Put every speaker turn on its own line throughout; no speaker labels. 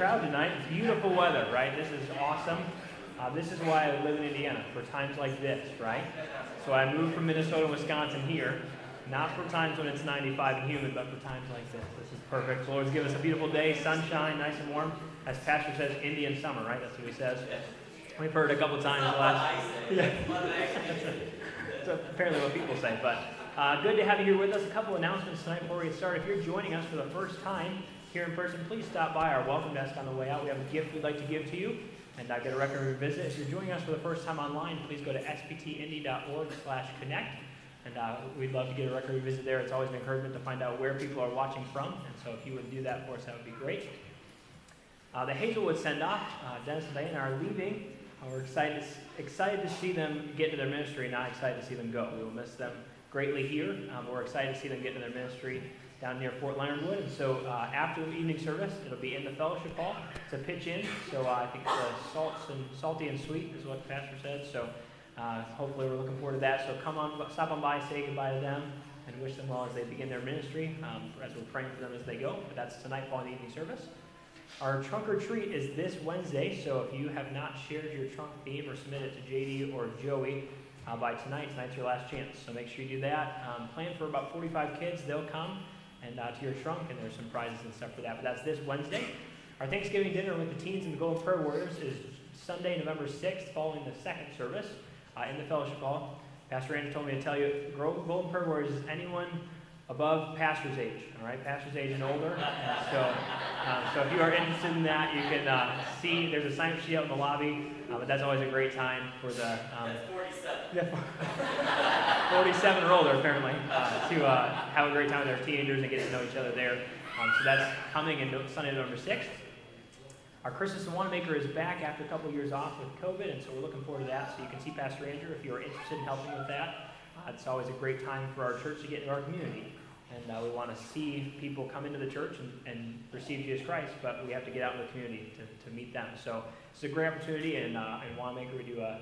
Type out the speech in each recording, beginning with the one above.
crowd tonight. Beautiful weather, right? This is awesome. Uh, this is why I live in Indiana, for times like this, right? So I moved from Minnesota and Wisconsin here, not for times when it's 95 and humid, but for times like this. This is perfect. The Lord's given us a beautiful day, sunshine, nice and warm. As Pastor says, Indian summer, right? That's what he says. We've heard a couple times the last. Yeah. That's apparently what people say, but uh, good to have you here with us. A couple announcements tonight before we get started. If you're joining us for the first time here in person, please stop by our welcome desk on the way out. We have a gift we'd like to give to you and uh, get a record review visit. If you're joining us for the first time online, please go to sptindy.org slash connect. And uh, we'd love to get a record review visit there. It's always an encouragement to find out where people are watching from. And so if you would do that for us, that would be great. Uh, the Hazelwood send-off, uh, Dennis and Diana are leaving. Uh, we're excited to, excited to see them get to their ministry, not excited to see them go. We will miss them greatly here. Um, we're excited to see them get to their ministry down near Fort Leonard Wood. And so uh, after the evening service, it'll be in the fellowship hall to pitch in. So uh, I think the salts and salty and sweet is what the pastor said. So uh, hopefully we're looking forward to that. So come on, stop on by, say goodbye to them, and wish them well as they begin their ministry. Um, as we're praying for them as they go. But that's tonight following the evening service. Our trunk or treat is this Wednesday, so if you have not shared your trunk theme or submitted to JD or Joey, uh, by tonight. Tonight's your last chance, so make sure you do that. Um, plan for about 45 kids. They'll come and uh, to your trunk, and there's some prizes and stuff for that. But that's this Wednesday. Our Thanksgiving dinner with the teens and the Golden Prayer Warriors is Sunday, November 6th, following the second service uh, in the fellowship hall. Pastor Andrew told me to tell you, Golden Prayer Warriors is anyone above pastor's age, all right? Pastor's age and older. So, uh, so if you are interested in that, you can uh, see there's a sign up sheet out in the lobby. Uh, but that's always a great time for the. Um,
that's 47.
Yeah, 47 or older, apparently, uh, to uh, have a great time with our teenagers and get to know each other there. Um, so that's coming in Sunday, November 6th. Our Christmas and Wanamaker is back after a couple years off with COVID, and so we're looking forward to that. So you can see Pastor Andrew if you are interested in helping with that. Uh, it's always a great time for our church to get into our community. And uh, we want to see people come into the church and, and receive Jesus Christ, but we have to get out in the community to, to meet them. So it's a great opportunity, and uh, in Wanamaker we do a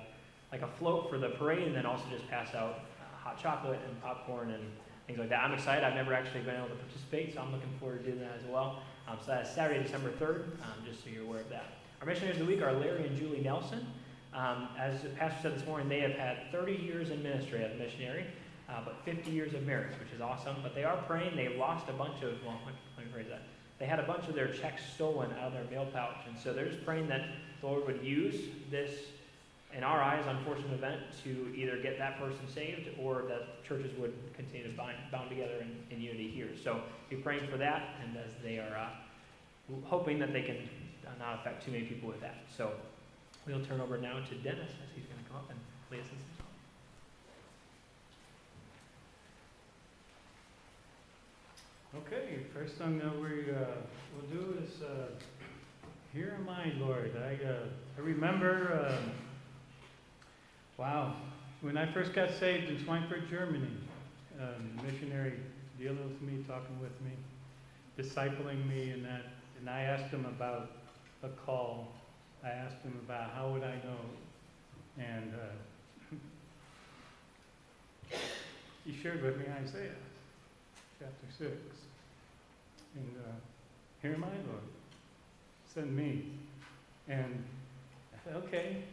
like a float for the parade, and then also just pass out uh, hot chocolate and popcorn and things like that. I'm excited. I've never actually been able to participate, so I'm looking forward to doing that as well. Um, so that's Saturday, December 3rd, um, just so you're aware of that. Our missionaries of the week are Larry and Julie Nelson. Um, as the pastor said this morning, they have had 30 years in ministry as a missionary, uh, but 50 years of marriage, which is awesome. But they are praying. They lost a bunch of, well, let me phrase that. They had a bunch of their checks stolen out of their mail pouch, and so they're just praying that the Lord would use this in our eyes, unfortunate event to either get that person saved or that churches would continue to bind, bound together in, in unity here. So be praying for that, and as they are uh, hoping that they can not affect too many people with that. So we'll turn over now to Dennis as he's going to come up and lead us in
Okay, first song that we uh, will do is uh, "Here Am I, Lord." I uh, I remember. Um, Wow. When I first got saved in Schweinfurt, Germany, um, missionary dealing with me, talking with me, discipling me, and that, and I asked him about a call. I asked him about how would I know, and uh, he shared with me Isaiah, chapter six, and uh, here am I, Lord, send me, and I said okay,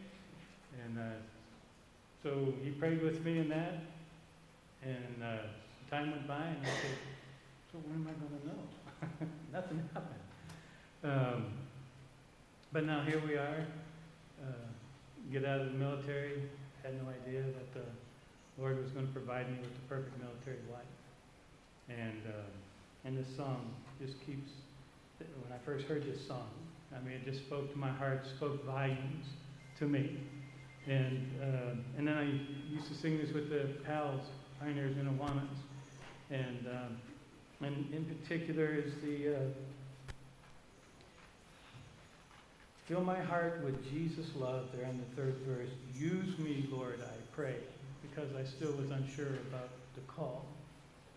and. Uh, so he prayed with me in that, and uh, time went by, and I said, "So when am I going to know?" Nothing happened. Um, but now here we are. Uh, get out of the military. Had no idea that the Lord was going to provide me with the perfect military life. And uh, and this song just keeps. When I first heard this song, I mean, it just spoke to my heart, spoke volumes to me. And, uh, and then I used to sing this with the pals, Pioneers and Awanas. And, um, and in particular is the uh, Fill my heart with Jesus' love there on the third verse. Use me, Lord, I pray, because I still was unsure about the call.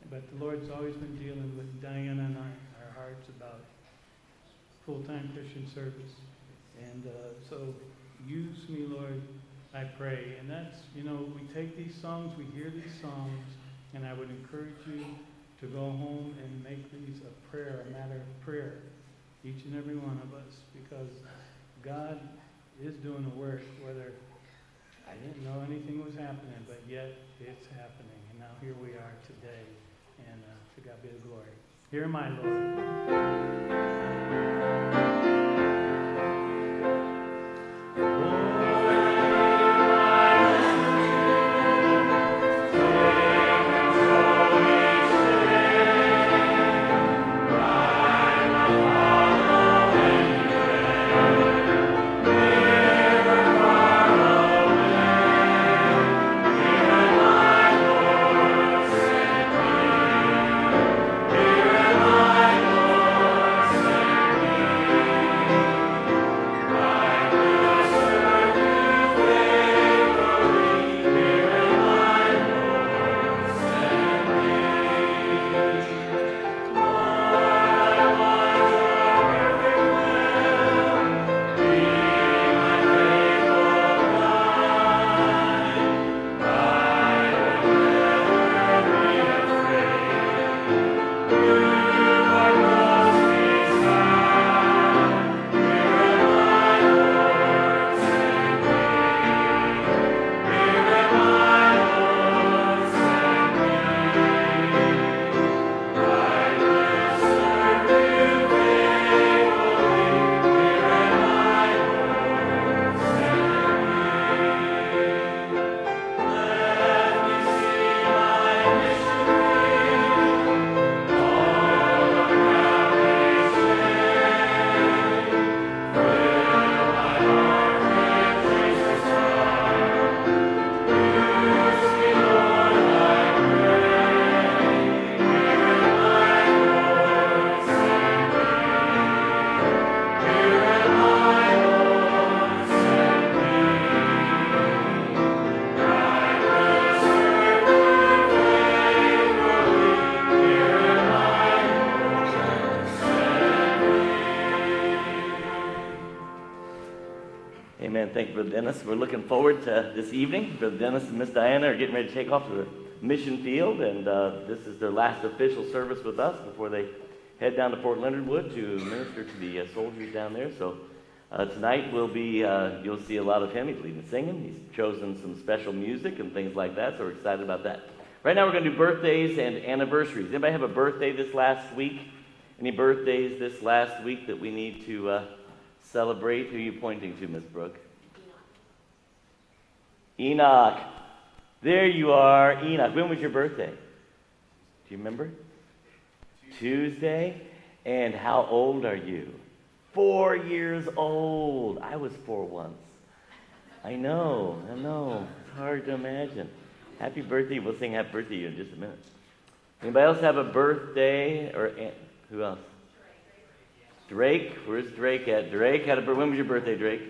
But the Lord's always been dealing with Diana and I, our hearts about full-time Christian service. And uh, so use me, Lord, I pray. And that's, you know, we take these songs, we hear these songs, and I would encourage you
to go home and make these a prayer, a matter of prayer, each and every one of us, because God is doing the work, whether I didn't know anything was happening, but yet it's happening. And now here we are today, to God be the glory. Here am I, Lord.
Dennis. We're looking forward to this evening. Brother Dennis and Miss Diana are getting ready to take off to the mission field, and uh, this is their last official service with us before they head down to Fort Leonard Wood to minister to the uh, soldiers down there. So uh, tonight will be, uh, you'll see a lot of him. He's leading singing. He's chosen some special music and things like that, so we're excited about that. Right now we're going to do birthdays and anniversaries. Anybody have a birthday this last week? Any birthdays this last week that we need to uh, celebrate? Who are you pointing to, Miss Brooke? Enoch. There you are, Enoch. When was your birthday? Do you remember? Tuesday. And how old are you? Four years old. I was four once. I know, I know. It's hard to imagine. Happy birthday. We'll sing happy birthday to you in just a minute. Anybody else have a birthday? Or who else? Drake. Where's Drake at? Drake had a. When was your birthday, Drake?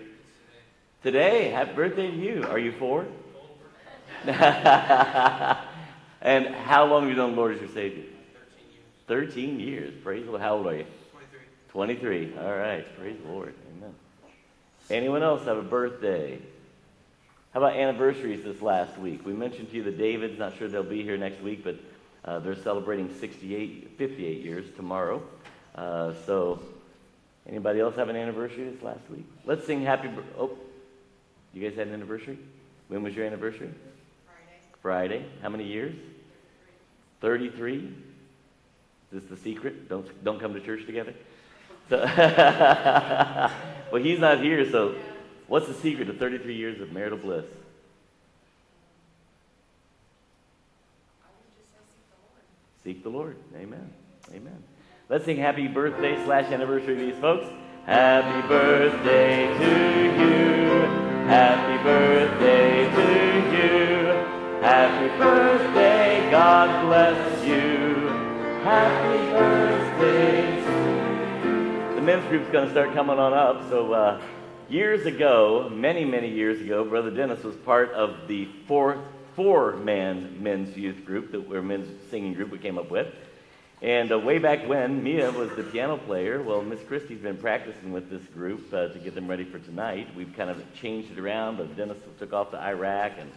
Today, happy birthday to you. Are you four? and how long have you known the Lord as your Savior? 13 years. 13 years. Praise the Lord. How old are you? 23. 23. All right. Praise the Lord. Amen. Anyone else have a birthday? How about anniversaries this last week? We mentioned to you the Davids. Not sure they'll be here next week, but uh, they're celebrating 68, 58 years tomorrow. Uh, so, anybody else have an anniversary this last week? Let's sing happy. Oh, you guys had an anniversary? When was your anniversary? Friday. Friday. How many years? 33. Is this the secret? Don't, don't come to church together? So well, he's not here, so what's the secret to 33 years of marital bliss? Seek the Lord. Amen. Amen. Let's sing happy birthday slash anniversary to these folks. Happy birthday to you. Happy birthday to you. Happy birthday, God bless you. Happy birthday. The men's group's going to start coming on up. So, uh, years ago, many, many years ago, Brother Dennis was part of the fourth four-man men's youth group, that we're men's singing group we came up with. And uh, way back when, Mia was the piano player. Well, Miss Christie's been practicing with this group uh, to get them ready for tonight. We've kind of changed it around, but Dennis took off to Iraq, and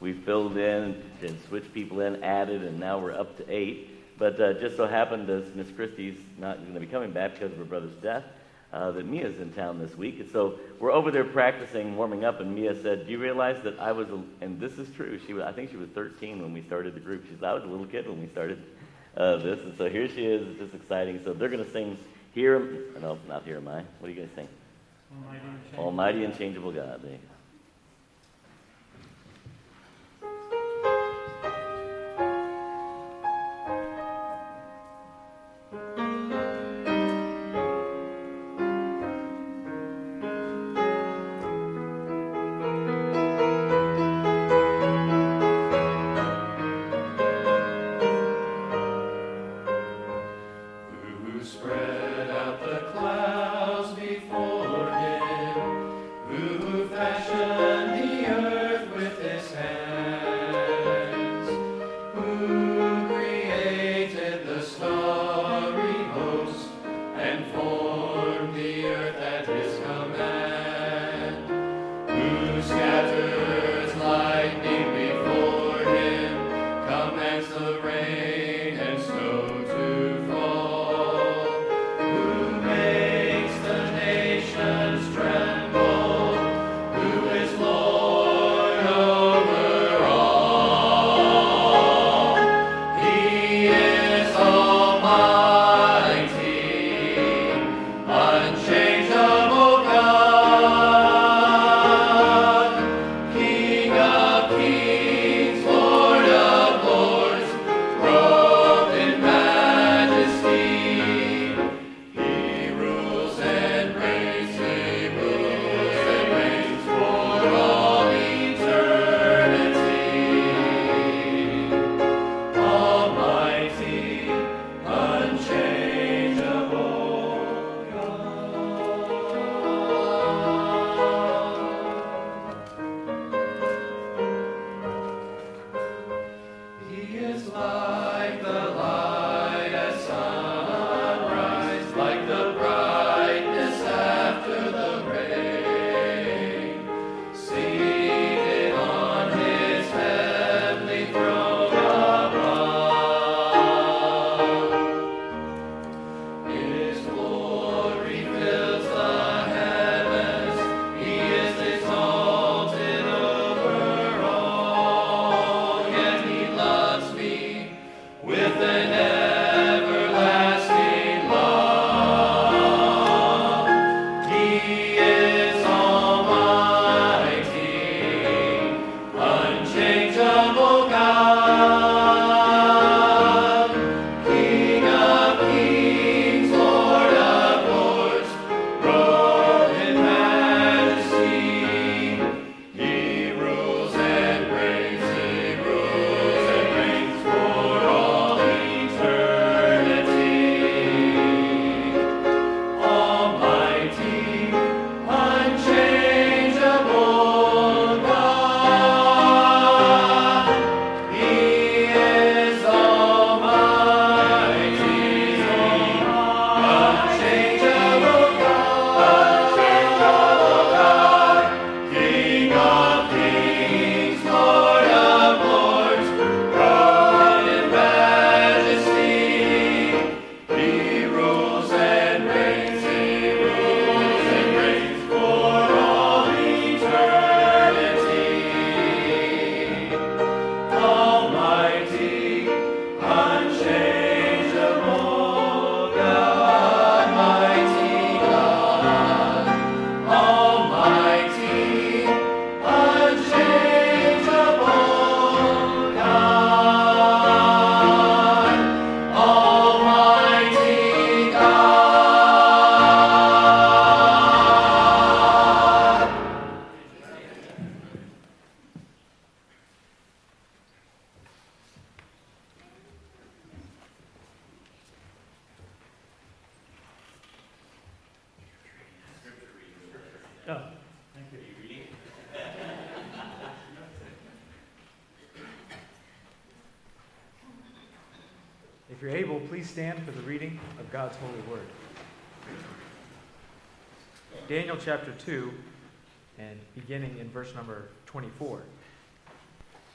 we filled in and switched people in, added, and now we're up to eight.
But uh, just so happened, as Miss Christie's not going to be coming back because of her brother's death, uh, that Mia's in town this week. And so we're over there practicing, warming up, and Mia said, "Do you realize that I was?" A, and this is true. She was, I think she was 13 when we started the group. She said, "I was a little kid when we started uh, this." And so here she is. It's just exciting. So they're going to sing "Here." No, not "Here Am I." What are you going to sing?
Almighty and changeable.
Almighty and changeable God.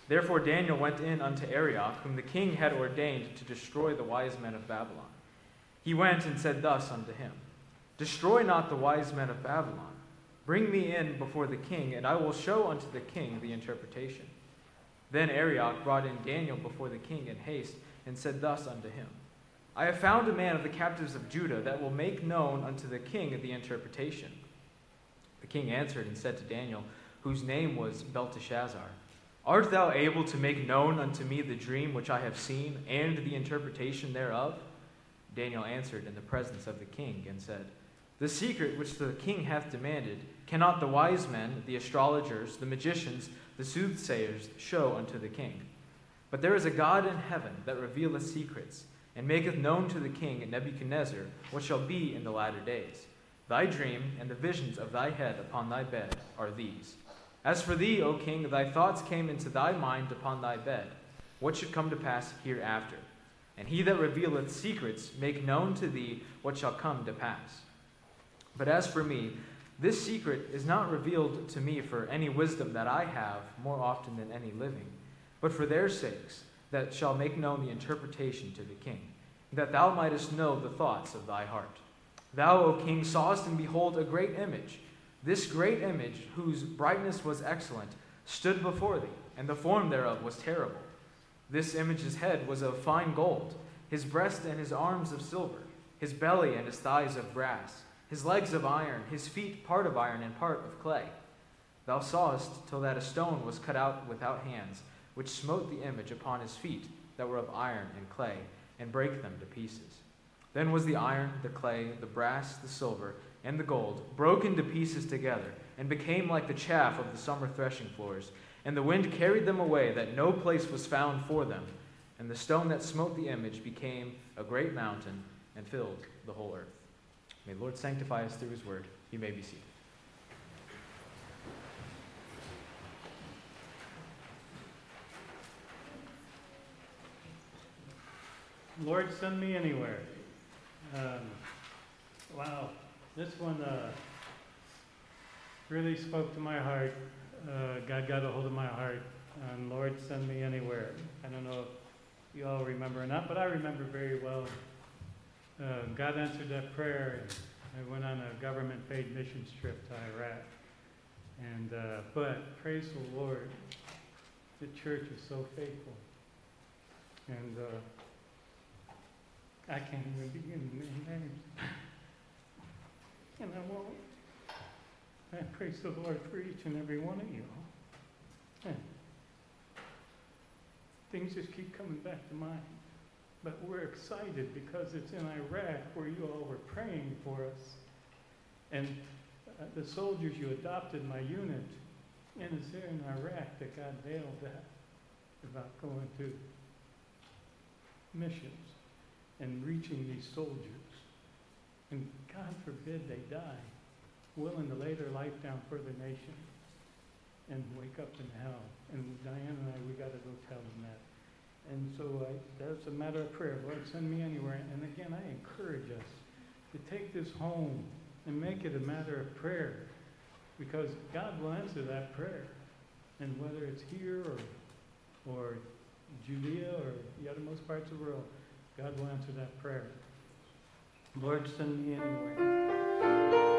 Therefore Daniel went in unto Arioch, whom the king had ordained to destroy the wise men of Babylon. He went and said thus unto him Destroy not the wise men of Babylon. Bring me in before the king, and I will show unto the king the interpretation. Then Arioch brought in Daniel before the king in haste, and said thus unto him I have found a man of the captives of Judah that will make known unto the king the interpretation. The king answered and said to Daniel, whose name was Belteshazzar, Art thou able to make known unto me the dream which I have seen, and the interpretation thereof? Daniel answered in the presence of the king, and said, The secret which the king hath demanded, cannot the wise men, the astrologers, the magicians, the soothsayers show unto the king. But there is a God in heaven that revealeth secrets, and maketh known to the king Nebuchadnezzar what shall be in the latter days. Thy dream and the visions of thy head upon thy bed are these. As for thee, O king, thy thoughts came into thy mind upon thy bed, what should come to pass hereafter. And he that revealeth secrets make known to thee what shall come to pass. But as for me, this secret is not revealed to me for any wisdom that I have more often than any living, but for their sakes that shall make known the interpretation to the king, that thou mightest know the thoughts of thy heart. Thou, O king, sawest and behold a great image this great image, whose brightness was excellent, stood before thee, and the form thereof was terrible. This image's head was of fine gold, his breast and his arms of silver, his belly and his thighs of brass, his legs of iron, his feet part of iron and part of clay. Thou sawest till that a stone was cut out without hands, which smote the image upon his feet that were of iron and clay, and brake them to pieces. Then was the iron, the clay, the brass, the silver, and the gold broke into pieces together and became like the chaff of the summer threshing floors. And the wind carried them away, that no place was found for them. And the stone that smote the image became a great mountain and filled the whole earth. May the Lord sanctify us through his word. You may be seated.
Lord, send me anywhere. Um, wow, this one uh, really spoke to my heart. Uh, God got a hold of my heart. And Lord, send me anywhere. I don't know if you all remember or not, but I remember very well. Uh, God answered that prayer, I went on a government-paid missions trip to Iraq. And uh, but praise the Lord, the church is so faithful, and uh, I can't even begin to name names. And I won't. I praise the Lord for each and every one of you. And things just keep coming back to mind. But we're excited because it's in Iraq where you all were praying for us. And uh, the soldiers you adopted my unit, and it's there in Iraq that God nailed that about going to missions and reaching these soldiers. And God forbid they die, willing to lay their life down for the nation and wake up in hell. And Diane and I, we got to go tell them that. And so I, that's a matter of prayer. Lord, send me anywhere. And again, I encourage us to take this home and make it a matter of prayer because God will answer that prayer. And whether it's here or, or Judea or the uttermost parts of the world, God will answer that prayer. Lord, send me anywhere.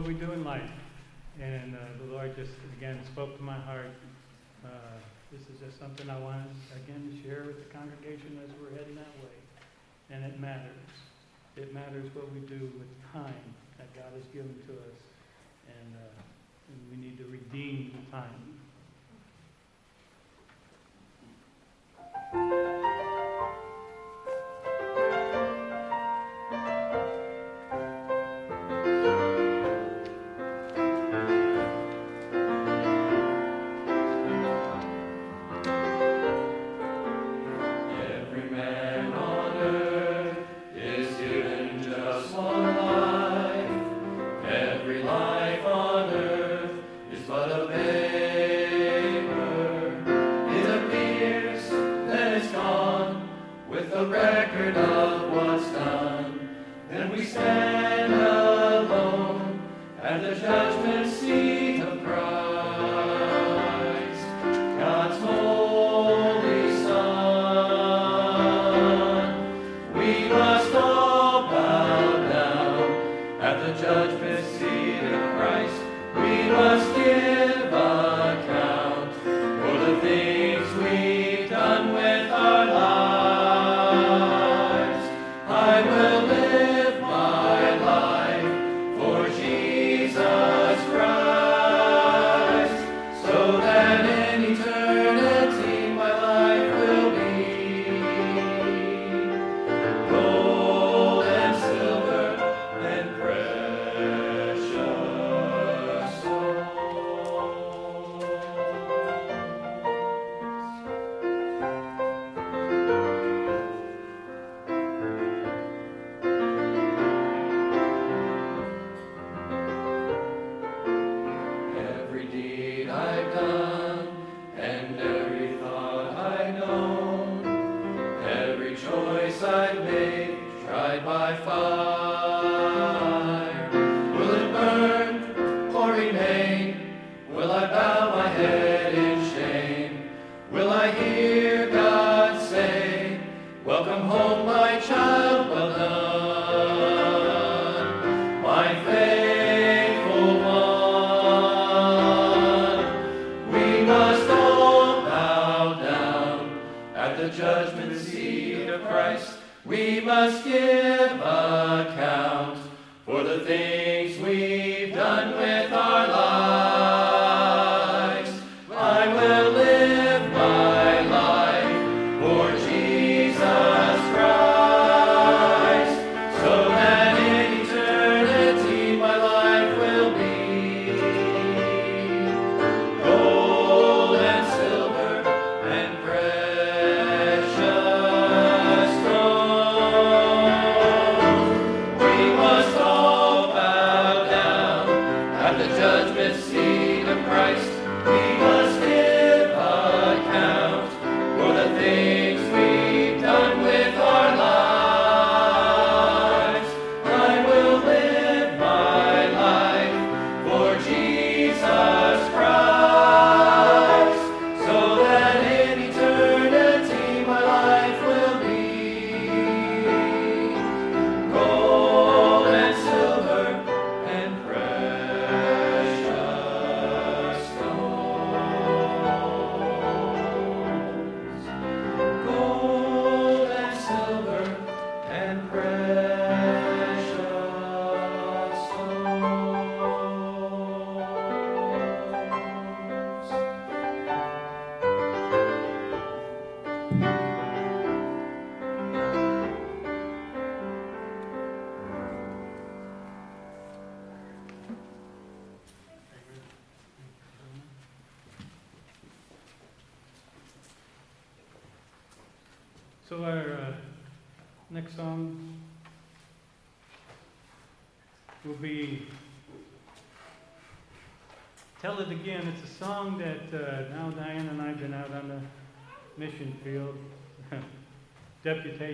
what we do in life. And uh, the Lord just, again, spoke to my heart. Uh, this is just something I wanted, again, to share with the congregation as we're heading that way. And it matters. It matters what we do with time that God has given to us. And, uh, and we need to redeem the time see.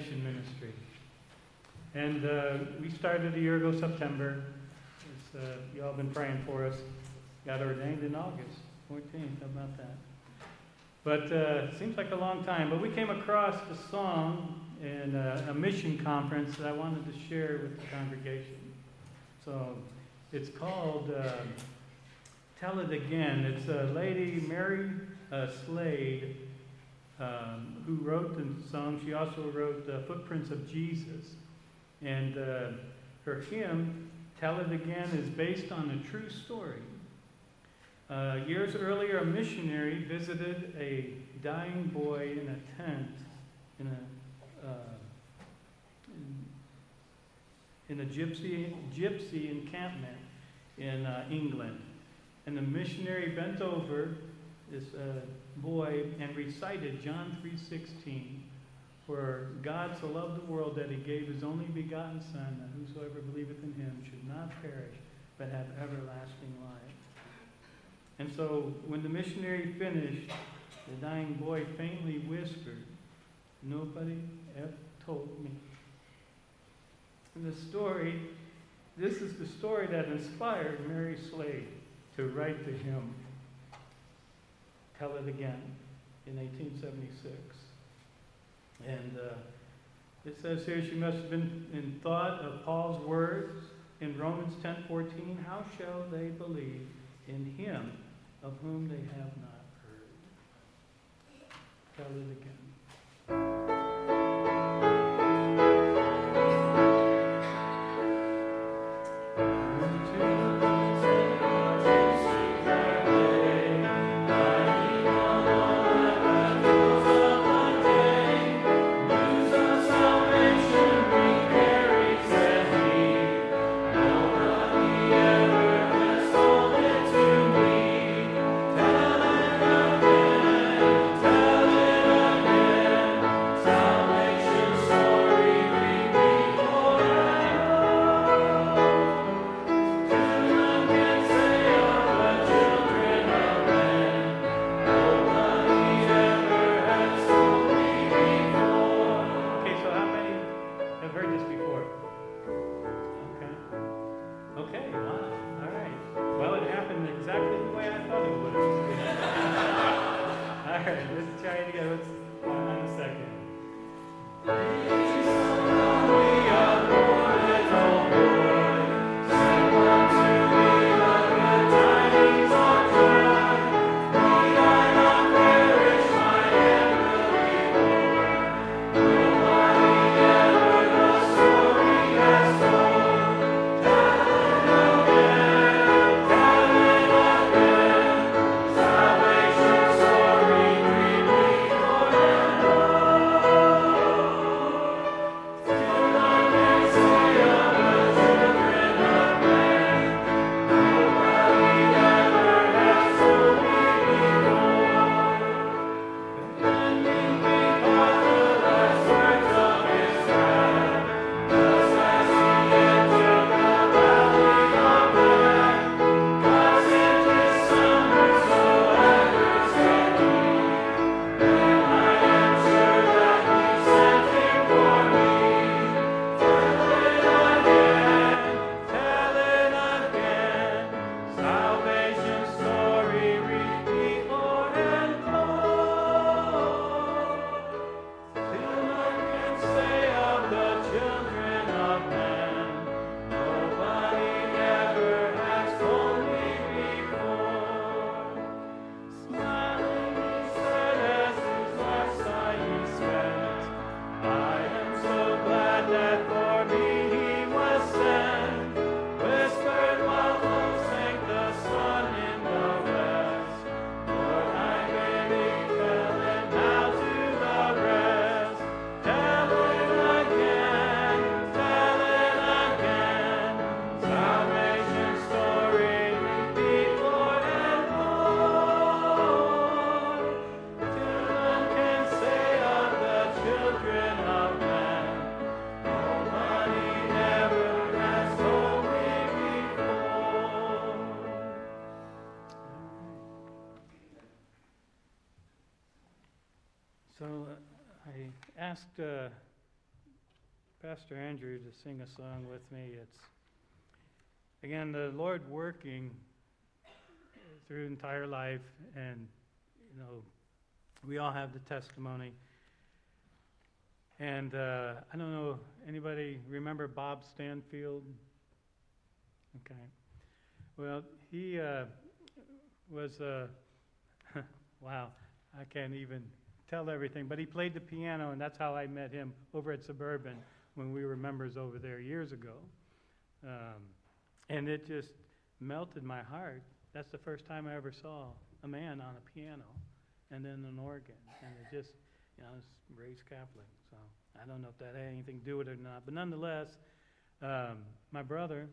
Mission Ministry. And uh, we started a year ago, September. Uh, y'all been praying for us. Got ordained in August 14th. How about that? But uh, seems like a long time. But we came across a song in a, a mission conference that I wanted to share with the congregation. So it's called uh, Tell It Again. It's a lady, Mary uh, Slade, um, who wrote the song. She also wrote uh, Footprints of Jesus. And uh, her hymn, Tell It Again, is based on a true story. Uh, years earlier, a missionary visited a dying boy in a tent in a, uh, in, in, a gypsy, gypsy encampment in uh, England. And the missionary bent over this uh, boy and recited John 3.16, For God so loved the world that he gave his only begotten Son, that whosoever believeth in him should not perish, but have everlasting life. And so when the missionary finished, the dying boy faintly whispered, Nobody ever told me. And the story, this is the story that inspired Mary Slade to write the hymn, Tell It Again, in 1876. And uh, it says here she must have been in thought of Paul's words in Romans 10:14, how shall they believe in him of whom they have not heard. Tell it again. Pastor Andrew to sing a song with me. It's, again, the Lord working through entire life and, you know,
we all have the testimony. And uh, I don't know, anybody remember Bob Stanfield? Okay. Well, he uh, was, uh, wow, I can't even tell everything, but he played the piano, and that's how I met him over at Suburban when we were members over there years ago. Um, and it just melted my heart. That's the first time I ever saw a man on a piano and then an organ. And it just, you know, I was raised Catholic, so I don't know if that had anything to do with it or not. But nonetheless, um, my brother,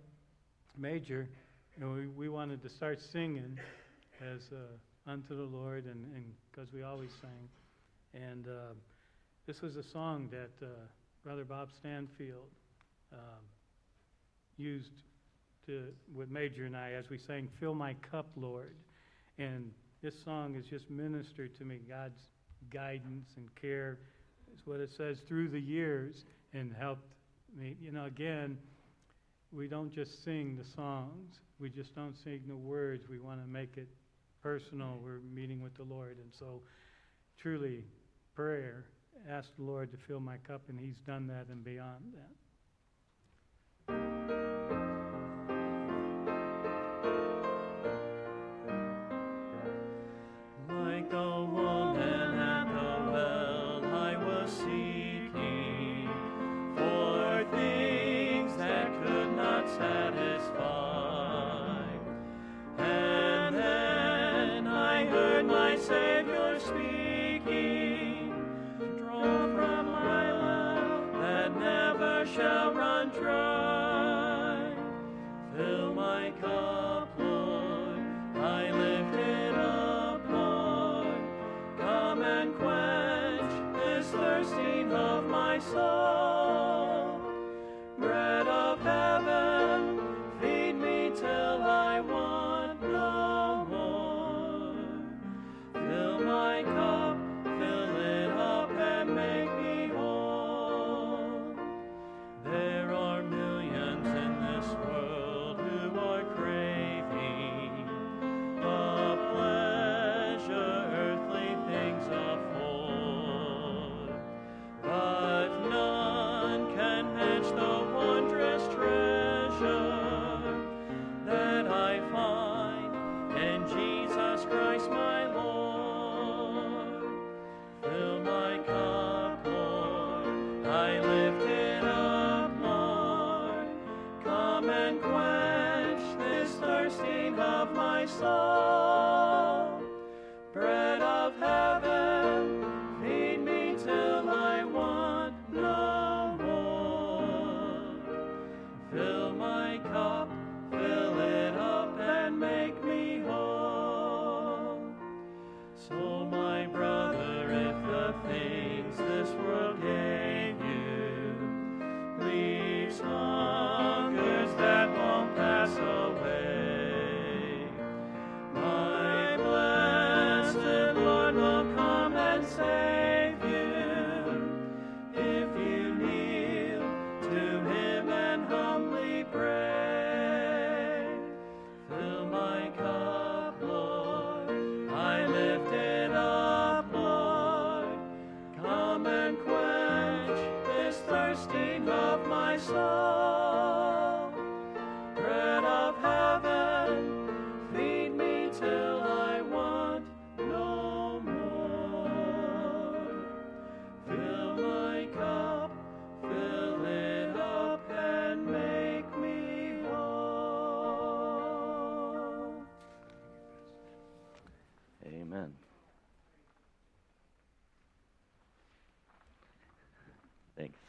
Major, you know, we, we wanted to start singing as uh, unto the Lord, and because we always sang. And uh, this was a song that uh, Brother Bob Stanfield um, used to, with Major and I as we sang, Fill My Cup, Lord. And this song has just ministered to me. God's guidance and care is what it says through the years and helped me. You know, again, we don't just sing the songs, we just don't sing the words. We want to make it personal. We're meeting with the Lord. And so, truly, prayer, ask the Lord to fill my cup, and He's done that and beyond that.
Shall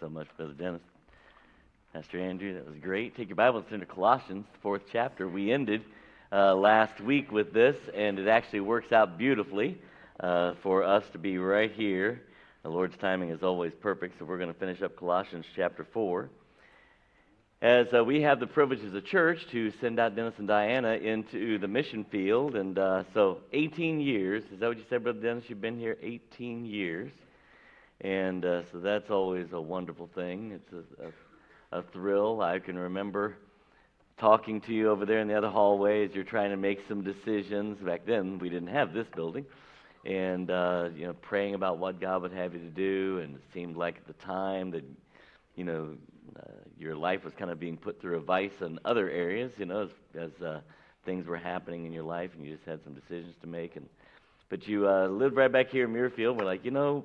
so
much, Brother Dennis. Pastor Andrew, that was great. Take your Bibles turn to Colossians, the fourth chapter. We ended uh, last week with this, and it actually works out beautifully uh, for us to be right here. The Lord's timing is always perfect, so we're going to finish up Colossians chapter 4. As uh, we have the privilege as a church to send out Dennis and Diana into the mission field, and uh, so 18 years, is that what you said, Brother Dennis? You've been here 18 years. And uh, so that's always a wonderful thing. It's a, a, a thrill. I can remember talking to you over there in the other hallway as you're trying to make some decisions. Back then, we didn't have this building. and uh, you know praying about what God would have you to do. And it seemed like at the time that you know uh, your life was kind of being put through a vice in other areas. You know, as, as uh, things were happening in your life, and you just had some decisions to make. And but you uh, lived right back here in Muirfield. We're like, you know,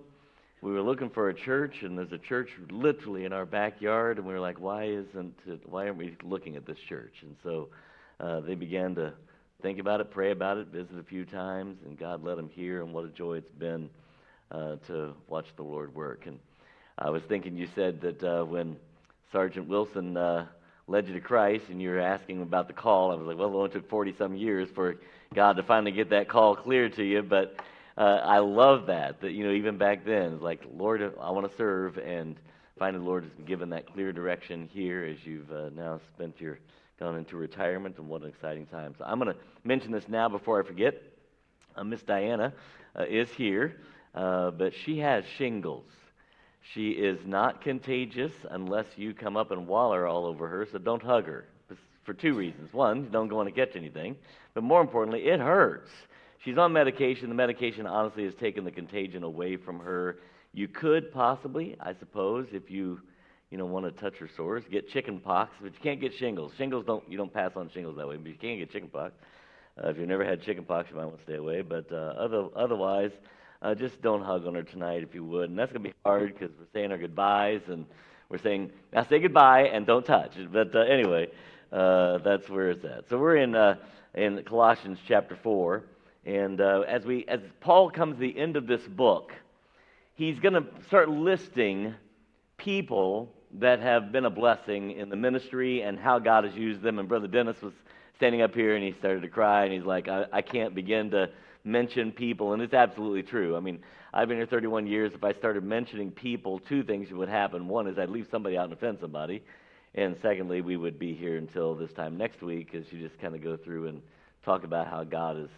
we were looking for a church, and there's a church literally in our backyard, and we were like, why isn't it, why aren't we looking at this church? And so uh, they began to think about it, pray about it, visit a few times, and God let them hear, and what a joy it's been uh, to watch the Lord work. And I was thinking, you said that uh, when Sergeant Wilson uh, led you to Christ, and you were asking about the call, I was like, well, it only took 40 some years for God to finally get that call clear to you, but uh, I love that. That you know, even back then, like Lord, I want to serve, and finally, the Lord has given that clear direction here as you've uh, now spent your gone into retirement, and what an exciting time. So I'm going to mention this now before I forget. Uh, Miss Diana uh, is here, uh, but she has shingles. She is not contagious unless you come up and waller all over her, so don't hug her for two reasons. One, you don't want to catch anything, but more importantly, it hurts. She's on medication. The medication honestly has taken the contagion away from her. You could possibly, I suppose, if you you know want to touch her sores, get chicken pox, but you can't get shingles. Shingles don't you don't pass on shingles that way, but you can't get chicken pox. Uh, if you've never had chicken pox, you might want to stay away. But uh, other, otherwise, uh, just don't hug on her tonight if you would. And that's going to be hard because we're saying our goodbyes and we're saying now say goodbye and don't touch. But uh, anyway, uh, that's where it's at. So we're in uh, in Colossians chapter four. And uh, as, we, as Paul comes to the end of this book, he's going to start listing people that have been a blessing in the ministry and how God has used them. And Brother Dennis was standing up here and he started to cry and he's like, I, I can't begin to mention people. And it's absolutely true. I mean, I've been here 31 years. If I started mentioning people, two things would happen. One is I'd leave somebody out and offend somebody. And secondly, we would be here until this time next week as you just kind of go through and talk about how God has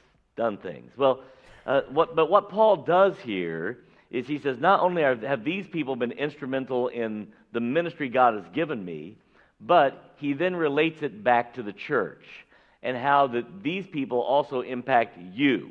done things. Well, uh, what, but what Paul does here is he says, not only are, have these people been instrumental in the ministry God has given me, but he then relates it back to the church and how that these people also impact you.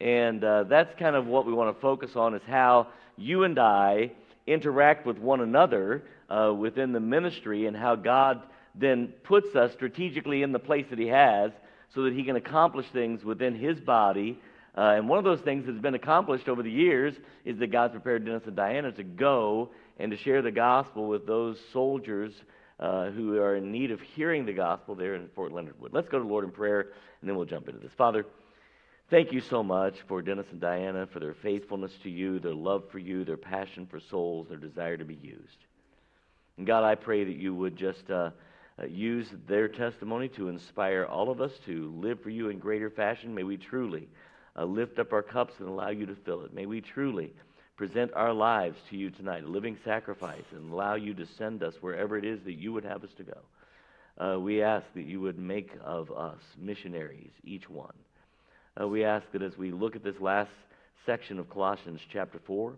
And uh, that's kind of what we want to focus on is how you and I interact with one another uh, within the ministry and how God then puts us strategically in the place that he has so that he can accomplish things within his body. Uh, and one of those things that's been accomplished over the years is that God's prepared Dennis and Diana to go and to share the gospel with those soldiers uh, who are in need of hearing the gospel there in Fort Leonard Wood. Let's go to Lord in prayer, and then we'll jump into this. Father, thank you so much for Dennis and Diana, for their faithfulness to you, their love for you, their passion for souls, their desire to be used. And God, I pray that you would just. Uh, uh, use their testimony to inspire all of us to live for you in greater fashion. May we truly uh, lift up our cups and allow you to fill it. May we truly present our lives to you tonight, a living sacrifice, and allow you to send us wherever it is that you would have us to go. Uh, we ask that you would make of us missionaries, each one. Uh, we ask that as we look at this last section of Colossians chapter 4,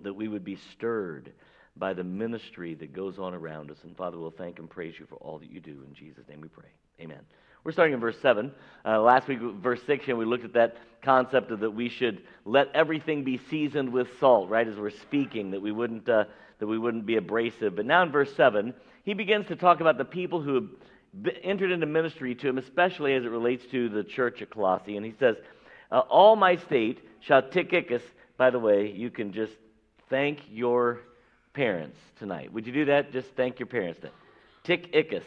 that we would be stirred by the ministry that goes on around us. And Father, we'll thank and praise you for all that you do. In Jesus' name we pray. Amen. We're starting in verse 7. Uh, last week, verse 6, and we looked at that concept of that we should let everything be seasoned with salt, right, as we're speaking, that we wouldn't, uh, that we wouldn't be abrasive. But now in verse 7, he begins to talk about the people who have entered into ministry to him, especially as it relates to the church at Colossae. And he says, uh, All my state shall Tychicus, by the way, you can just thank your parents tonight. Would you do that? Just thank your parents. Tychicus.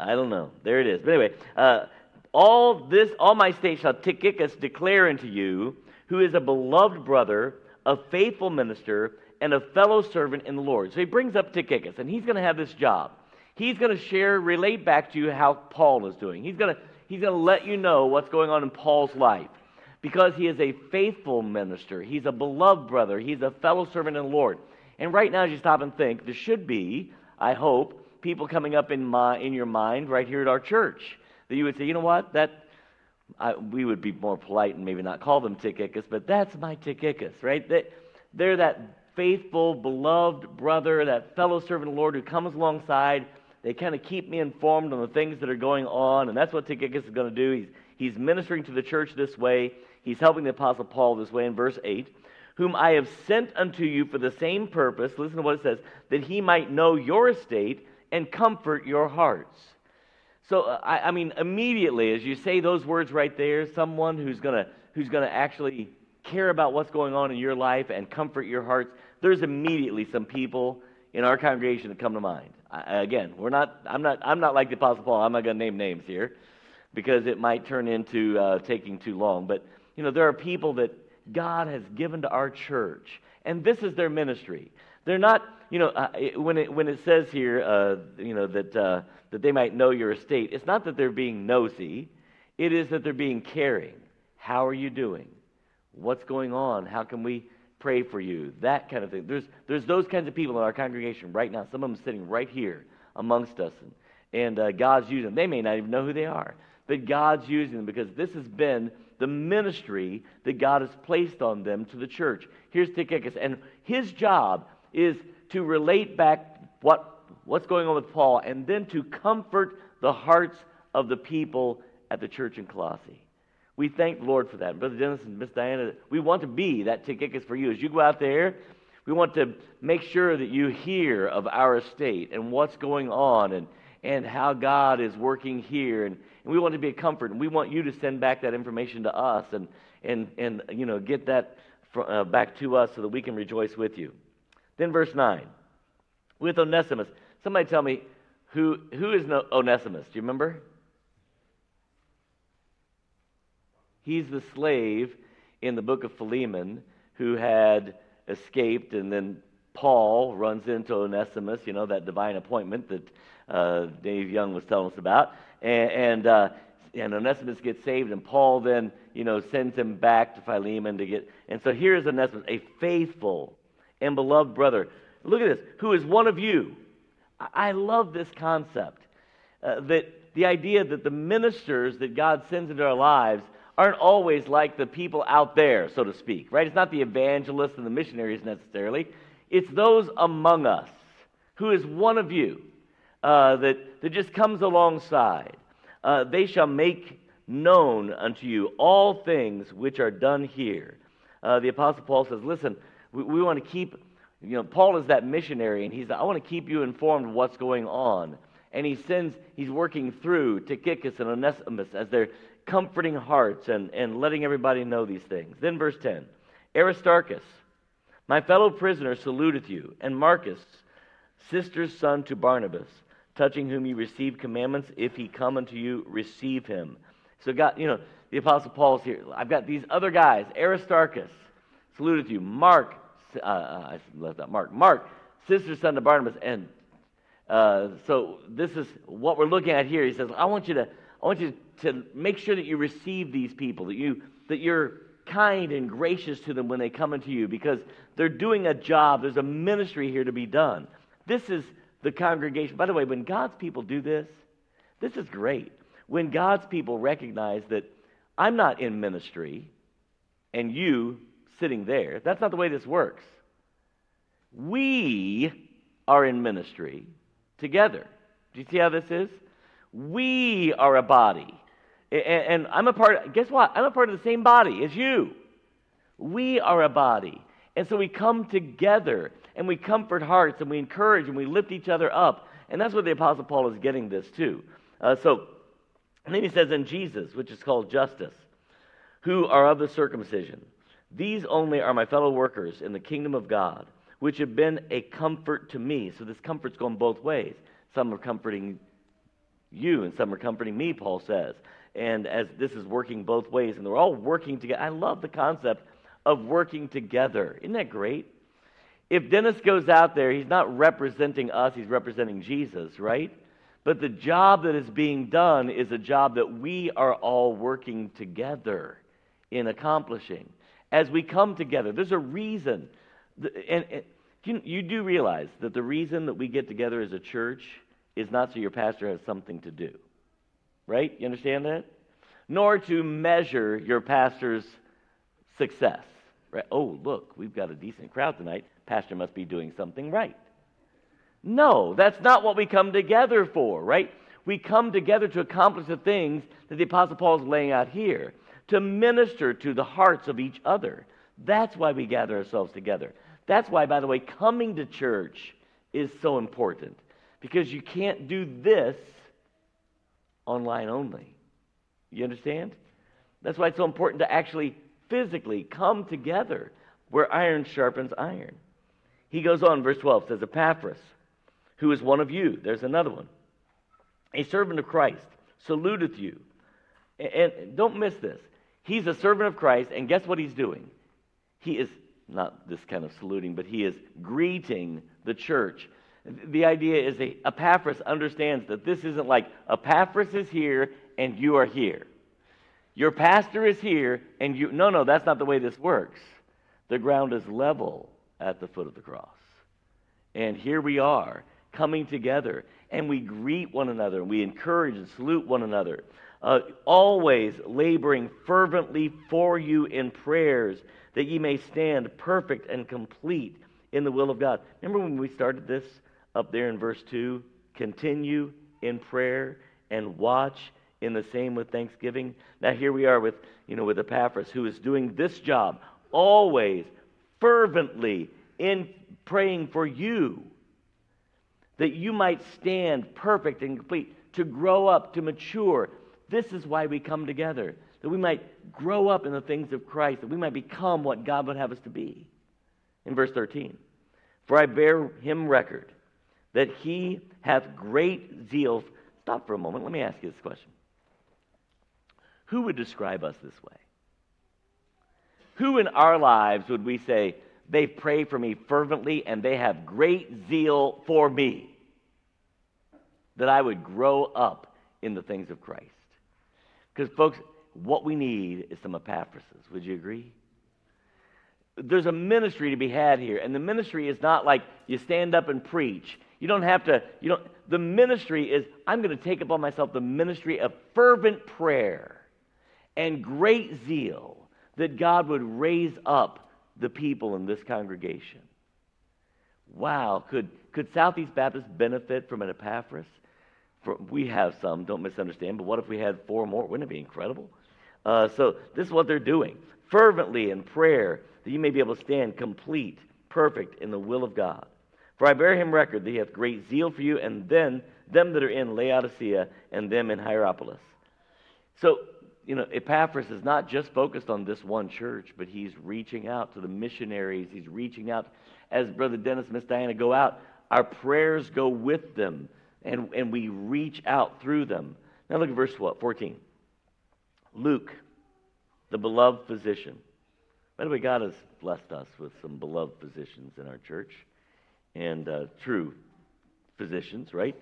I don't know. There it is. But anyway, uh, all this, all my state shall Tychicus declare unto you, who is a beloved brother, a faithful minister, and a fellow servant in the Lord. So he brings up Tychicus, and he's going to have this job. He's going to share, relate back to you how Paul is doing. He's going to, he's going to let you know what's going on in Paul's life because he is a faithful minister. He's a beloved brother. He's a fellow servant in the Lord. And right now, as you stop and think, there should be, I hope, people coming up in, my, in your mind right here at our church that you would say, you know what, that I, we would be more polite and maybe not call them Tychicus, but that's my Tychicus, right? That, they're that faithful, beloved brother, that fellow servant of the Lord who comes alongside. They kind of keep me informed on the things that are going on, and that's what Tychicus is going to do. He's, he's ministering to the church this way. He's helping the Apostle Paul this way in verse 8 whom I have sent unto you for the same purpose, listen to what it says, that he might know your estate and comfort your hearts. So, uh, I, I mean, immediately as you say those words right there, someone who's going to who's going to actually care about what's going on in your life and comfort your hearts, there's immediately some people in our congregation that come to mind. I, again, we're not, I'm, not, I'm not like the Apostle Paul. I'm not going to name names here because it might turn into uh, taking too long. But, you know, there are people that God has given to our church. And this is their ministry. They're not, you know, uh, when, it, when it says here, uh, you know, that, uh, that they might know your estate, it's not that they're being nosy. It is that they're being caring. How are you doing? What's going on? How can we pray for you? That kind of thing. There's, there's those kinds of people in our congregation right now. Some of them sitting right here amongst us. And, and uh, God's using them. They may not even know who they are, but God's using them because this has been the ministry that God has placed on them to the church. Here's Tychicus, and his job is to relate back what, what's going on with Paul and then to comfort the hearts of the people at the church in Colossae. We thank the Lord for that. Brother Dennis and Miss Diana, we want to be that Tychicus for you. As you go out there, we want to make sure that you hear of our estate and what's going on and, and how God is working here and, and we want to be a comfort, and we want you to send back that information to us and, and, and you know, get that uh, back to us so that we can rejoice with you. Then verse 9. With Onesimus. Somebody tell me, who, who is Onesimus? Do you remember? He's the slave in the book of Philemon who had escaped, and then Paul runs into Onesimus, you know, that divine appointment that uh, Dave Young was telling us about and and, uh, and Onesimus gets saved, and Paul then you know sends him back to Philemon to get. And so here's Onesimus, a faithful and beloved brother. Look at this, who is one of you. I, I love this concept uh, that the idea that the ministers that God sends into our lives aren't always like the people out there, so to speak, right? It's not the evangelists and the missionaries necessarily. It's those among us who is one of you uh, that, that just comes alongside. Uh, they shall make known unto you all things which are done here. Uh, the Apostle Paul says, Listen, we, we want to keep, you know, Paul is that missionary, and he's, I want to keep you informed of what's going on. And he sends, he's working through Tychicus and Onesimus as they're comforting hearts and, and letting everybody know these things. Then, verse 10 Aristarchus, my fellow prisoner, saluteth you, and Marcus, sister's son to Barnabas touching whom you receive commandments. If he come unto you, receive him. So, God, you know, the Apostle Paul's here. I've got these other guys Aristarchus, saluted you. Mark, uh, uh, I left out Mark. Mark, sister, son to Barnabas. And uh, so, this is what we're looking at here. He says, I want you to. I want you to make sure that you receive these people, that, you, that you're kind and gracious to them when they come into you because they're doing a job. There's a ministry here to be done. This is the congregation. By the way, when God's people do this, this is great. When God's people recognize that I'm not in ministry and you sitting there, that's not the way this works. We are in ministry together. Do you see how this is? We are a body. And, I'm a part, guess what? I'm a part of the same body as you. We are a body. And so we come together and we comfort hearts and we encourage and we lift each other up. And that's what the Apostle Paul is getting this too. Uh, so, and then he says, in Jesus, which is called Justus, who are of the circumcision. These only are my fellow workers in the kingdom of God, which have been a comfort to me. So this comfort's going both ways. Some are comforting you, and some are comforting me, Paul says. And as this is working both ways, and they're all working together. I love the concept of working together. Isn't that great? If Dennis goes out there, he's not representing us, he's representing Jesus, right? But the job that is being done is a job that we are all working together in accomplishing. As we come together, there's a reason. And, and you, you do realize that the reason that we get together as a church is not so your pastor has something to do. Right? You understand that? Nor to measure your pastor's success. Right? Oh, look, we've got a decent crowd tonight. Pastor must be doing something right. No, that's not what we come together for, right? We come together to accomplish the things that the Apostle Paul is laying out here to minister to the hearts of each other. That's why we gather ourselves together. That's why, by the way, coming to church is so important because you can't do this online only. You understand? That's why it's so important to actually physically come together where iron sharpens iron. He goes on, verse 12 says, Epaphras, who is one of you, there's another one, a servant of Christ, saluteth you. And don't miss this. He's a servant of Christ, and guess what he's doing? He is not this kind of saluting, but he is greeting the church. The idea is that Epaphras understands that this isn't like Epaphras is here and you are here. Your pastor is here and you. No, no, that's not the way this works. The ground is level at the foot of the cross. And here we are coming together and we greet one another and we encourage and salute one another. Uh, always laboring fervently for you in prayers that ye may stand perfect and complete in the will of God. Remember when we started this up there in verse 2? Continue in prayer and watch in the same with thanksgiving. Now here we are with, you know, with Epaphras who is doing this job always fervently in praying for you that you might stand perfect and complete, to grow up, to mature. This is why we come together, that we might grow up in the things of Christ, that we might become what God would have us to be. In verse 13, for I bear him record that he hath great zeal. Stop for a moment. Let me ask you this question Who would describe us this way? Who in our lives would we say, they pray for me fervently and they have great zeal for me? That I would grow up in the things of Christ. Because, folks, what we need is some Epaphrases. Would you agree? There's a ministry to be had here, and the ministry is not like you stand up and preach. You don't have to, you don't, the ministry is I'm going to take upon myself the ministry of fervent prayer and great zeal that God would raise up the people in this congregation. Wow, could, could Southeast Baptist benefit from an Epaphras? For, we have some, don't misunderstand, but what if we had four more? Wouldn't it be incredible? Uh, so, this is what they're doing fervently in prayer that you may be able to stand complete, perfect in the will of God. For I bear him record that he hath great zeal for you, and then them that are in Laodicea, and them in Hierapolis. So, you know, Epaphras is not just focused on this one church, but he's reaching out to the missionaries. He's reaching out. As Brother Dennis Miss Diana go out, our prayers go with them, and, and we reach out through them. Now look at verse what? 14. Luke, the beloved physician. By the way, God has blessed us with some beloved physicians in our church, and uh, true physicians, right?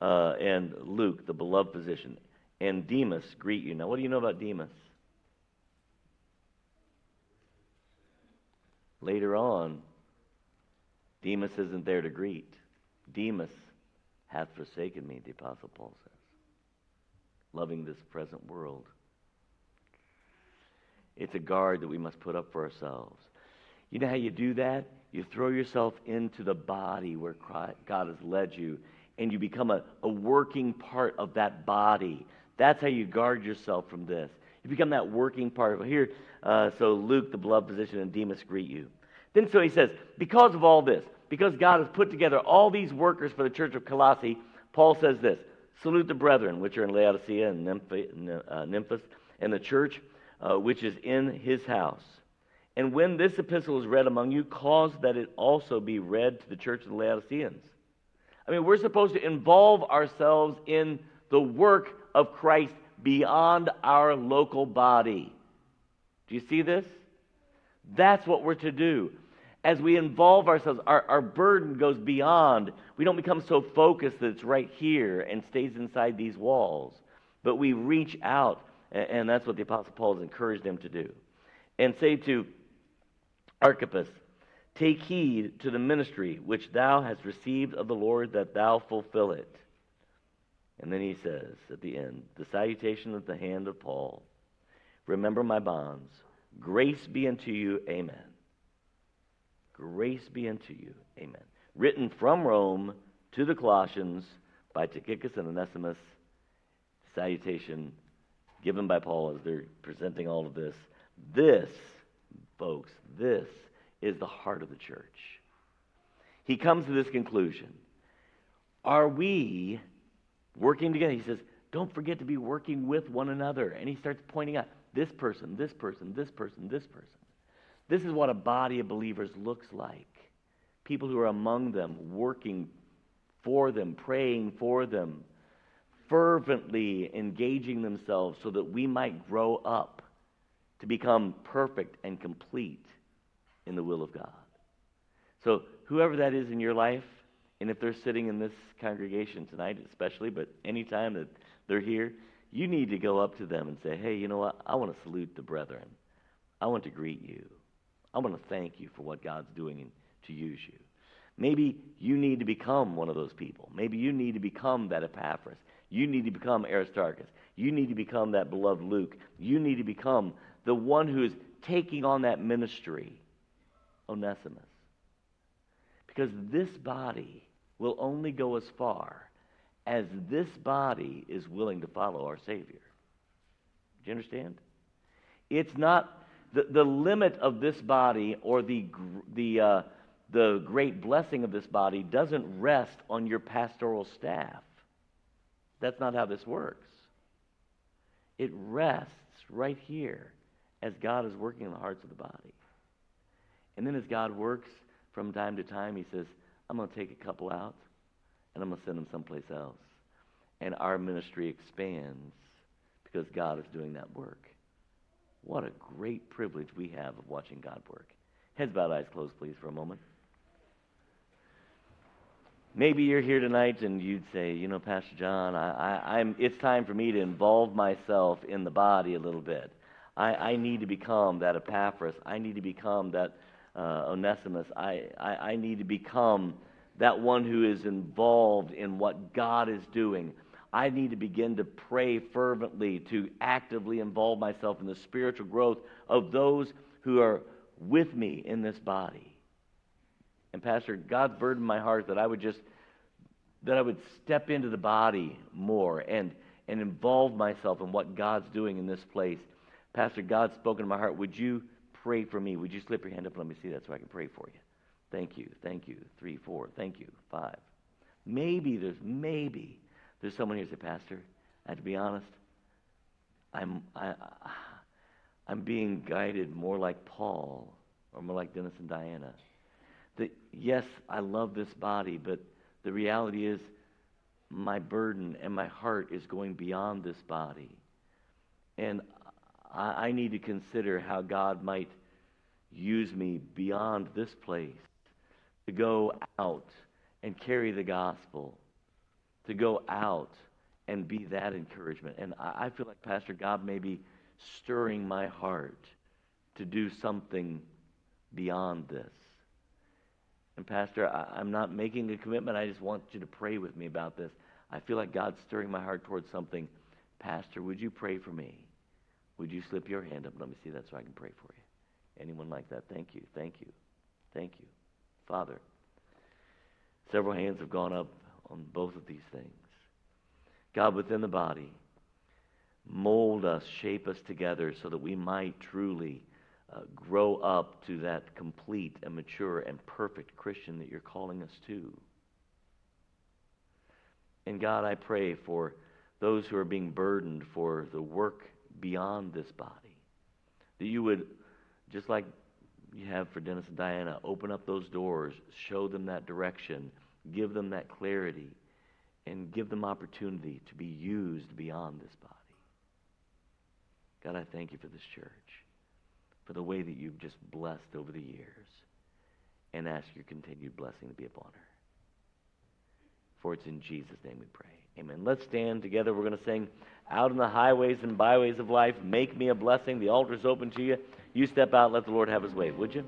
Uh, and Luke, the beloved physician and Demas greet you. Now, what do you know about Demas? Later on, Demas isn't there to greet. Demas hath forsaken me, the Apostle Paul says, loving this present world. It's a guard that we must put up for ourselves. You know how you do that? You throw yourself into the body where God has led you, and you become a, a working part of that body. That's how you guard yourself from this. You become that working part of it. Here, uh, so Luke, the beloved physician, and Demas greet you. Then so he says, because of all this, because God has put together all these workers for the church of Colossae, Paul says this Salute the brethren, which are in Laodicea and Nymphas, uh, and the church uh, which is in his house. And when this epistle is read among you, cause that it also be read to the church of the Laodiceans. I mean, we're supposed to involve ourselves in the work of Christ beyond our local body. Do you see this? That's what we're to do. As we involve ourselves, our, our burden goes beyond. We don't become so focused that it's right here and stays inside these walls, but we reach out, and, and that's what the Apostle Paul has encouraged them to do. And say to Archippus, Take heed to the ministry which thou hast received of the Lord, that thou fulfill it. And then he says at the end, the salutation of the hand of Paul Remember my bonds. Grace be unto you. Amen. Grace be unto you. Amen. Written from Rome to the Colossians by Tychicus and Onesimus. Salutation given by Paul as they're presenting all of this. This, folks, this is the heart of the church. He comes to this conclusion. Are we working together? He says, don't forget to be working with one another. And he starts pointing out this person, this person, this person, this person. This is what a body of believers looks like. People who are among them, working for them, praying for them, fervently engaging themselves so that we might grow up to become perfect and complete in the will of God. So, whoever that is in your life, and if they're sitting in this congregation tonight, especially, but anytime that they're here, you need to go up to them and say, hey, you know what? I want to salute the brethren. I want to greet you. I want to thank you for what God's doing to use you. Maybe you need to become one of those people. Maybe you need to become that Epaphras. You need to become Aristarchus. You need to become that beloved Luke. You need to become the one who is taking on that ministry, Onesimus. Because this body will only go as far as this body is willing to follow our Savior. Do you understand? It's not the, the limit of this body or the, the, uh, the great blessing of this body doesn't rest on your pastoral staff. That's not how this works. It rests right here as God is working in the hearts of the body. And then as God works from time to time, He says, I'm going to take a couple out and I'm going to send them someplace else. And our ministry expands because God is doing that work. What a great privilege we have of watching God work. Heads bowed, eyes closed, please, for a moment. Maybe you're here tonight and you'd say, you know, Pastor John, I, am it's time for me to involve myself in the body a little bit. I, I need to become that Epaphras. I need to become that uh, Onesimus. I, I, I need to become that one who is involved in what God is doing. I need to begin to pray fervently, to actively involve myself in the spiritual growth of those who are with me in this body. And Pastor, God's burdened my heart that I would just that I would step into the body more and and involve myself in what God's doing in this place. Pastor, God's spoken to my heart. Would you pray for me? Would you slip your hand up and let me see that so I can pray for you? Thank you. Thank you. Three, four. Thank you. Five. Maybe there's maybe there's someone here say, Pastor, I have to be honest. I'm I, I'm being guided more like Paul or more like Dennis and Diana that, yes, I love this body, but the reality is my burden and my heart is going beyond this body. And I, I need to consider how God might use me beyond this place to go out and carry the gospel, to go out and be that encouragement. And I, I feel like, Pastor, God may be stirring my heart to do something beyond this. And, Pastor, I, am not making a commitment. I just want you to pray with me about this. I feel like God's stirring my heart towards something. Pastor, would you pray for me? Would you slip your hand up? Let me see that so I can pray for you. Anyone like that? Thank you. Thank you. Thank you. Father, several hands have gone up on both of these things. God, within the body, mold us, shape us together so that we might truly uh, grow up to that complete and mature and perfect Christian that you're calling us to. And God, I pray for those who are being burdened for the work beyond this body, that you would, just like you have for Dennis and Diana, open up those doors, show them that direction, give them that clarity, and give them opportunity to be used beyond this body. God, I thank you for this church for the way that you've just blessed over the years and ask your continued blessing to be upon her. For it's in Jesus' name we pray. Amen. Let's stand together. We're going to sing Out in the Highways and Byways of Life, Make Me a Blessing. The altar's open to you. You step out, let the Lord have his way, would you?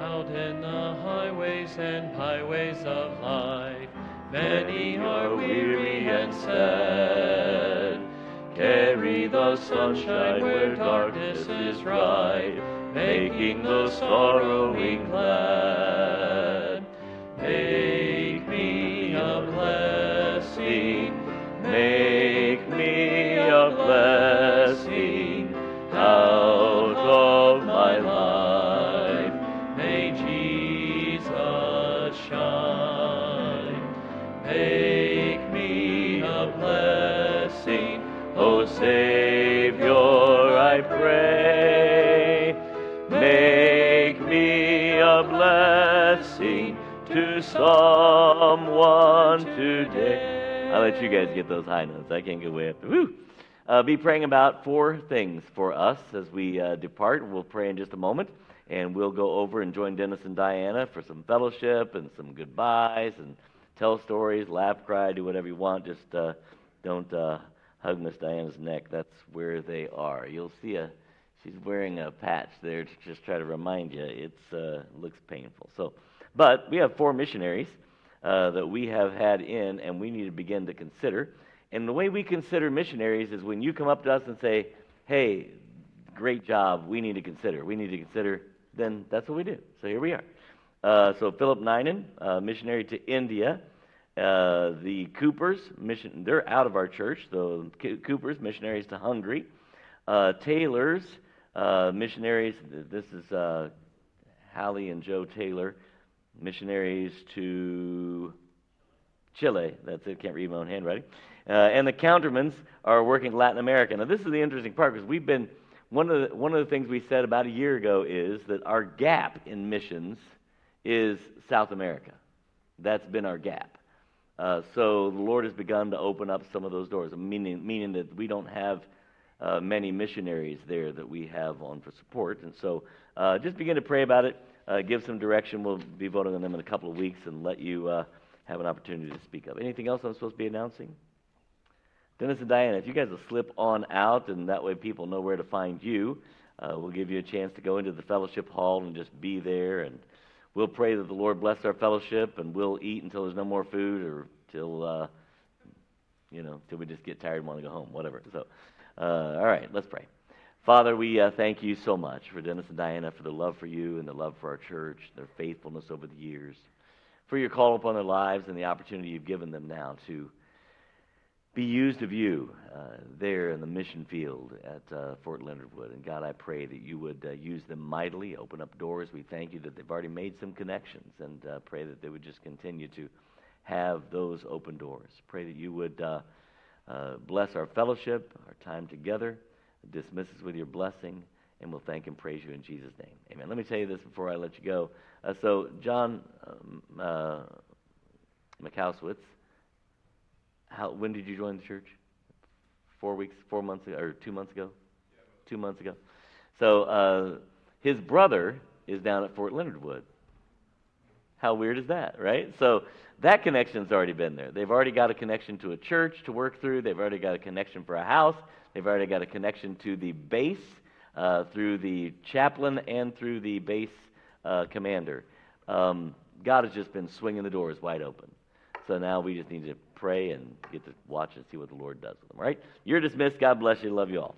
Out in the highways and byways of life, many are weary and sad. Carry the sunshine where darkness is rife, making the sorrowing glad. Make make me a blessing out of my life. May Jesus shine, make me a blessing, O Savior, I pray. Make me a blessing to someone today.
Let you guys get those high notes. I can't get way up. Woo! Uh, be praying about four things for us as we uh, depart. We'll pray in just a moment, and we'll go over and join Dennis and Diana for some fellowship and some goodbyes and tell stories, laugh, cry, do whatever you want. Just uh, don't uh, hug Miss Diana's neck. That's where they are. You'll see a she's wearing a patch there to just try to remind you. It's uh, looks painful. So, but we have four missionaries uh, that we have had in, and we need to begin to consider. And the way we consider missionaries is when you come up to us and say, "Hey, great job. We need to consider. We need to consider." Then that's what we do. So here we are. Uh, so Philip Ninen, uh, missionary to India. Uh, the Coopers, mission, they're out of our church. The Coopers, missionaries to Hungary. Uh, Taylors, uh, missionaries. This is Hallie and Joe Taylor, missionaries to Chile. That's it. Can't read my own handwriting. Uh, and the Countermans are working Latin America. Now, this is the interesting part because we've been one of the, one of the things we said about a year ago is that our gap in missions is South America. That's been our gap. Uh, so the Lord has begun to open up some of those doors, meaning, meaning that we don't have uh, many missionaries there that we have on for support. And so uh, just begin to pray about it, give some direction. We'll be voting on them in a couple of weeks and let you uh, have an opportunity to speak up. Anything else I'm supposed to be announcing? Dennis and Diana, if you guys will slip on out, and that way people know where to find you, uh, we'll give you a chance to go into the fellowship hall and just be there and we'll pray that the Lord bless our fellowship, and we'll eat until there's no more food, or till uh, you know, till we just get tired and want to go home, whatever. So, uh, all right, let's pray. Father, we uh, thank you so much for Dennis and Diana, for the love for you and the love for our church, their faithfulness over the years, for your call upon their lives and the opportunity you've given them now to be used of you uh, there in the mission field at uh, Fort Leonard Wood. And God, I pray that you would uh, use them mightily, open up doors. We thank you that they've already made some connections, and uh, pray that they would just continue to have those open doors. Pray that you would uh, uh, bless our fellowship, our time together, dismiss us with your blessing, and we'll thank and praise you in Jesus' name. Amen. Let me tell you this before I let you go. so, John um, McCowswitz, how, when did you join the church? Four weeks, four months ago, or two months ago? Two months ago. So uh, his brother is down at Fort Leonard Wood. How weird is that, right? So that connection's already been there. They've already got a connection to a church to work through. They've already got a connection for a house. They've already got a connection to the base uh, through the chaplain and through the base uh, commander. Um, God has just been swinging the doors wide open. So now we just need to pray and get to watch and see what the Lord does with them. Right? You're dismissed. God bless you. Love you all.